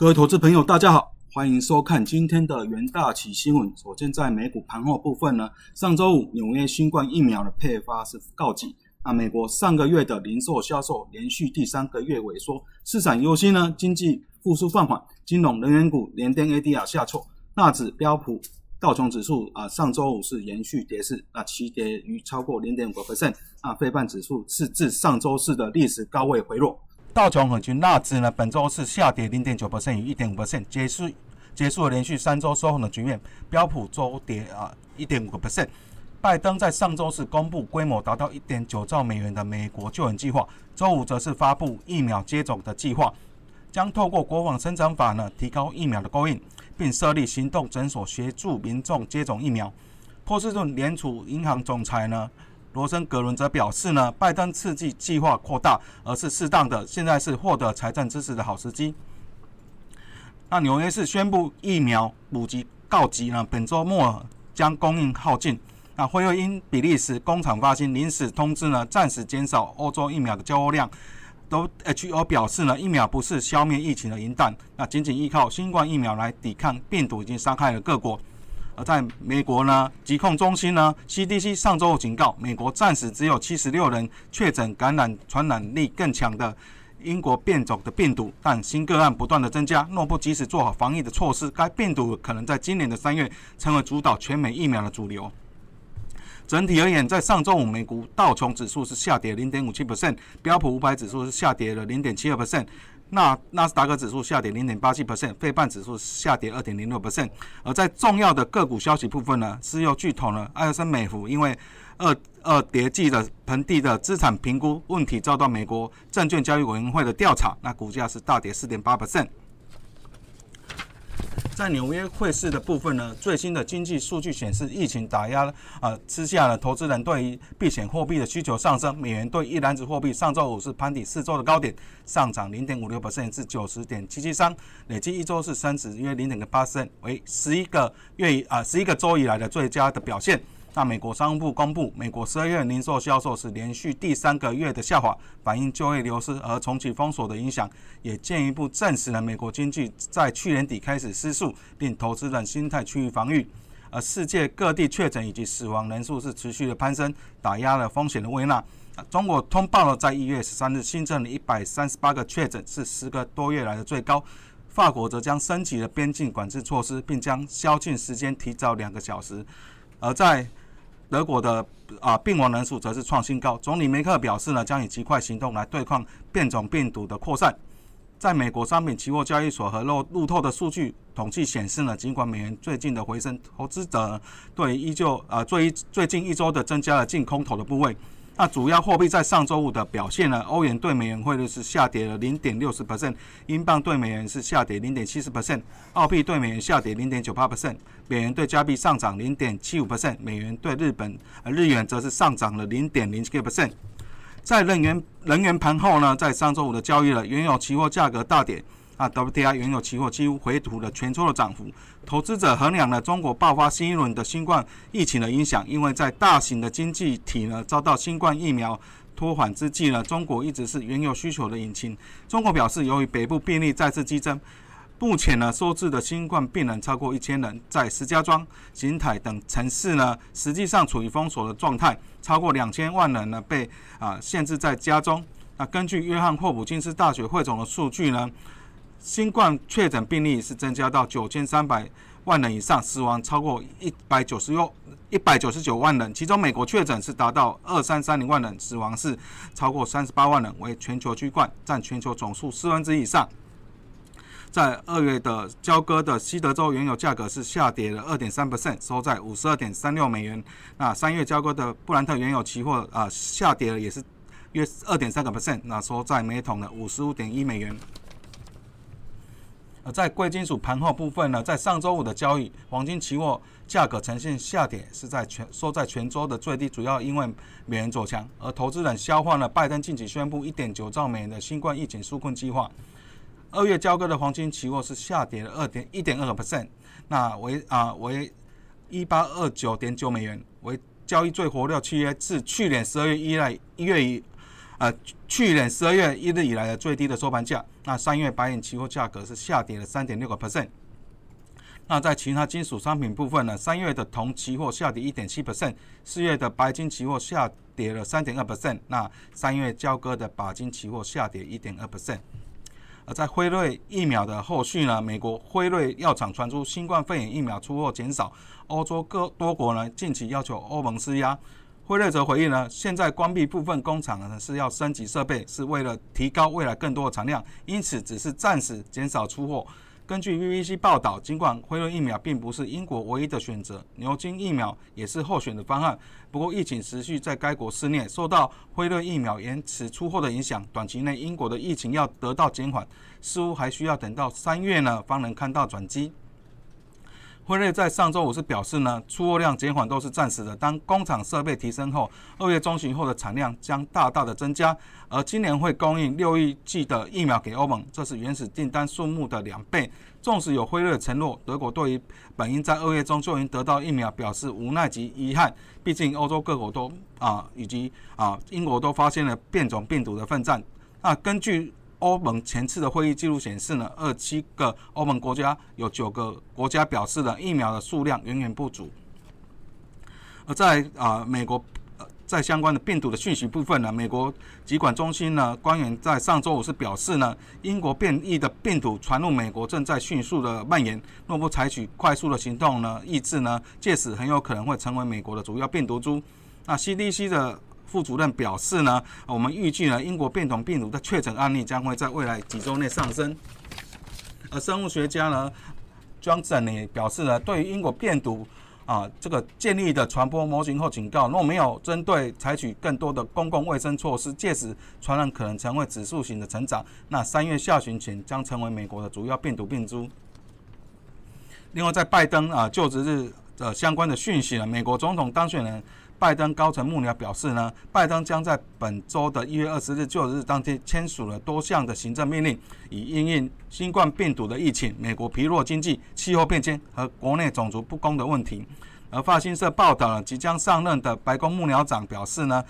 各位投资朋友，大家好，欢迎收看今天的元大旗新闻。首先，在美股盘后部分呢，上周五纽约新冠疫苗的配发是告急。那美国上个月的零售销售连续第三个月萎缩，市场忧心呢，经济复苏放缓，金融能源股连跌 ADR 下挫，纳指标普道琼指数啊，上周五是延续跌势，那齐跌逾超过零点五个 percent。啊，非半指数是自上周四的历史高位回落。道琼和均纳指呢，本周是下跌零点九 percent 与一点五 percent，结束结束了连续三周收红的局面。标普周跌啊一点五个 percent。拜登在上周是公布规模达到一点九兆美元的美国救援计划，周五则是发布疫苗接种的计划，将透过国防生产法呢提高疫苗的供应，并设立行动诊所协助民众接种疫苗。波士顿联储银行总裁呢？罗森格伦则表示呢，拜登刺激计划扩大，而是适当的，现在是获得财政支持的好时机。那纽约市宣布疫苗补给告急呢，本周末将供应耗尽。那会又因比利时工厂发行临时通知呢，暂时减少欧洲疫苗的交货量。都 H O 表示呢，疫苗不是消灭疫情的银弹，那仅仅依靠新冠疫苗来抵抗病毒，已经伤害了各国。而在美国呢，疾控中心呢，CDC 上周警告，美国暂时只有七十六人确诊感染传染力更强的英国变种的病毒，但新个案不断的增加，若不及时做好防疫的措施，该病毒可能在今年的三月成为主导全美疫苗的主流。整体而言，在上周五，美股道琼指数是下跌零点五七 percent，标普五百指数是下跌了零点七二 percent。那纳斯达克指数下跌零点八七 percent，费半指数下跌二点零六 percent。而在重要的个股消息部分呢，石油巨头呢，埃尔森美孚因为二二叠纪的盆地的资产评估问题遭到美国证券交易委员会的调查，那股价是大跌四点八 percent。在纽约汇市的部分呢，最新的经济数据显示，疫情打压啊之下呢，投资人对于避险货币的需求上升。美元兑一篮子货币上周五是攀底四周的高点，上涨零点五六百分至九十点七七三，累计一周是升值约零点八升为十一个月以啊十一个周以来的最佳的表现。那美国商务部公布，美国十二月零售销售是连续第三个月的下滑，反映就业流失而重启封锁的影响，也进一步证实了美国经济在去年底开始失速，并投资人心态趋于防御。而世界各地确诊以及死亡人数是持续的攀升，打压了风险的微纳。中国通报了在一月十三日新增了一百三十八个确诊，是十个多月来的最高。法国则将升级了边境管制措施，并将宵禁时间提早两个小时。而在德国的啊病亡人数则是创新高。总理梅克表示呢，将以极快行动来对抗变种病毒的扩散。在美国商品期货交易所和路路透的数据统计显示呢，尽管美元最近的回升，投资者对依旧啊最最近一周的增加了净空头的部位。那主要货币在上周五的表现呢？欧元对美元汇率是下跌了零点六十 percent，英镑对美元是下跌零点七十 percent，澳币对美元下跌零点九八 percent，美元对加币上涨零点七五 percent，美元对日本呃日元则是上涨了零点零七个 percent。在能源能源盘后呢，在上周五的交易了，原油期货价格大跌。啊，WTI 原油期货几乎回吐了全周的涨幅。投资者衡量了中国爆发新一轮的新冠疫情的影响，因为在大型的经济体呢遭到新冠疫苗拖缓之际呢，中国一直是原油需求的引擎。中国表示，由于北部病例再次激增，目前呢收治的新冠病人超过一千人，在石家庄、邢台等城市呢，实际上处于封锁的状态，超过两千万人呢被啊限制在家中。那根据约翰霍普金斯大学汇总的数据呢？新冠确诊病例是增加到九千三百万人以上，死亡超过一百九十六一百九十九万人，其中美国确诊是达到二三三零万人，死亡是超过三十八万人，为全球居冠，占全球总数四分之一以上。在二月的交割的西德州原油价格是下跌了二点三 percent，收在五十二点三六美元。那三月交割的布兰特原油期货啊下跌了也是约二点三个 percent，那收在每桶的五十五点一美元。而在贵金属盘后部分呢，在上周五的交易，黄金期货价格呈现下跌，是在全收在全周的最低，主要因为美元走强，而投资人消化了拜登近期宣布一点九兆美元的新冠疫情纾困计划。二月交割的黄金期货是下跌了二点一点二个 percent，那为啊为一八二九点九美元，为交易最活跃契约，自去年十二月一来一月以呃去年十二月一日以来的最低的收盘价。那三月白银期货价格是下跌了三点六个 percent。那在其他金属商品部分呢，三月的铜期货下跌一点七 percent，四月的白金期货下跌了三点二 percent。那三月交割的钯金期货下跌一点二 percent。而在辉瑞疫苗的后续呢，美国辉瑞药厂传出新冠肺炎疫苗出货减少，欧洲各多国呢近期要求欧盟施压。辉瑞则回应呢，现在关闭部分工厂呢是要升级设备，是为了提高未来更多的产量，因此只是暂时减少出货。根据 BBC 报道，尽管辉瑞疫苗并不是英国唯一的选择，牛津疫苗也是候选的方案。不过，疫情持续在该国肆虐，受到辉瑞疫苗延迟出货的影响，短期内英国的疫情要得到减缓，似乎还需要等到三月呢，方能看到转机。辉瑞在上周五是表示呢，出货量减缓都是暂时的。当工厂设备提升后，二月中旬后的产量将大大的增加。而今年会供应六亿剂的疫苗给欧盟，这是原始订单数目的两倍。纵使有辉瑞的承诺，德国对于本应在二月中就已经得到疫苗表示无奈及遗憾。毕竟欧洲各国都啊以及啊英国都发现了变种病毒的奋战。那根据欧盟前次的会议记录显示呢，二七个欧盟国家有九个国家表示了疫苗的数量远远不足。而在啊美国，在相关的病毒的讯息部分呢，美国疾管中心呢官员在上周五是表示呢，英国变异的病毒传入美国正在迅速的蔓延，若不采取快速的行动呢，抑制呢，届时很有可能会成为美国的主要病毒株。那 CDC 的。副主任表示呢，我们预计呢，英国变种病毒的确诊案例将会在未来几周内上升。而生物学家呢，Johnson 也表示呢，对于英国变毒啊这个建立的传播模型后警告，若没有针对采取更多的公共卫生措施，届时传染可能成为指数型的成长。那三月下旬前将成为美国的主要病毒病株。另外，在拜登啊就职日的相关的讯息呢，美国总统当选人。拜登高层幕僚表示呢，拜登将在本周的一月二十日就日当天签署了多项的行政命令，以应应新冠病毒的疫情、美国疲弱经济、气候变迁和国内种族不公的问题。而法新社报道了即将上任的白宫幕僚长表示呢，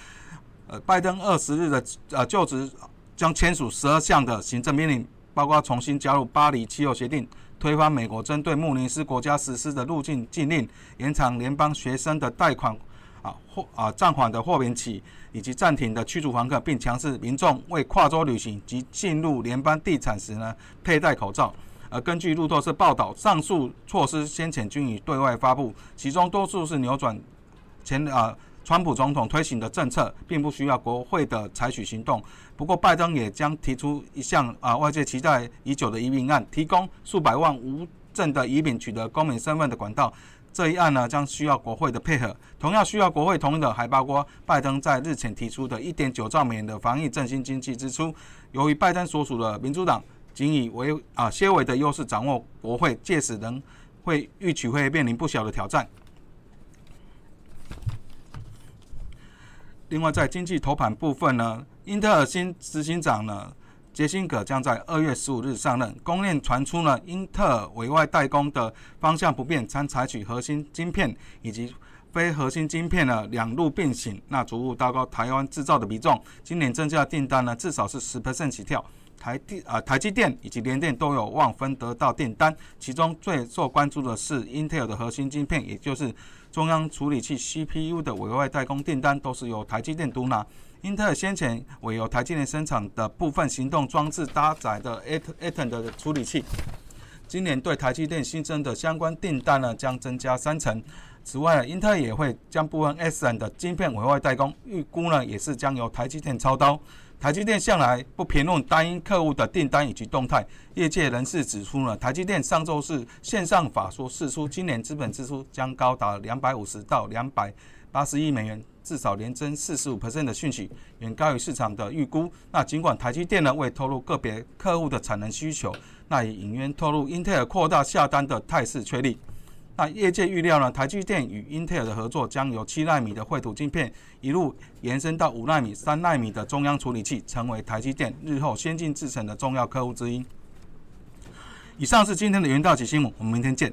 呃，拜登二十日的呃就职将签署十二项的行政命令，包括重新加入巴黎气候协定、推翻美国针对穆尼斯国家实施的入境禁令、延长联邦学生的贷款。啊，货啊暂缓的豁免期，以及暂停的驱逐房客，并强制民众为跨州旅行及进入联邦地产时呢佩戴口罩。而根据路透社报道，上述措施先前均已对外发布，其中多数是扭转前啊川普总统推行的政策，并不需要国会的采取行动。不过，拜登也将提出一项啊外界期待已久的移民案，提供数百万无证的移民取得公民身份的管道。这一案呢，将需要国会的配合。同样需要国会同意的，还包括拜登在日前提出的一点九兆美元的防疫振兴经济支出。由于拜登所属的民主党仅以为啊些微的优势掌握国会，届时仍会预期会面临不小的挑战。另外，在经济头版部分呢，英特尔新执行长呢。杰辛格将在二月十五日上任。供链传出呢，英特尔委外代工的方向不变，将采取核心晶片以及非核心晶片的两路并行，那逐步高台湾制造的比重。今年增加订单呢，至少是十 percent 起跳。台电啊，台积电以及联电都有望分得到订单。其中最受关注的是英特尔的核心晶片，也就是中央处理器 CPU 的委外代工订单，都是由台积电独拿。英特尔先前委由台积电生产的部分行动装置搭载的 A A 腾的处理器，今年对台积电新增的相关订单呢将增加三成。此外，英特尔也会将部分 S N 的晶片委外代工，预估呢也是将由台积电操刀。台积电向来不评论单一客户的订单以及动态，业界人士指出呢，台积电上周是线上法说释出，今年资本支出将高达两百五十到两百八十亿美元。至少连增四十五的讯息，远高于市场的预估。那尽管台积电呢未透露个别客户的产能需求，那也隐约透露英特尔扩大下单的态势确立。那业界预料呢，台积电与英特尔的合作将由七纳米的绘图晶片一路延伸到五纳米、三纳米的中央处理器，成为台积电日后先进制程的重要客户之一。以上是今天的元道奇新闻，我们明天见。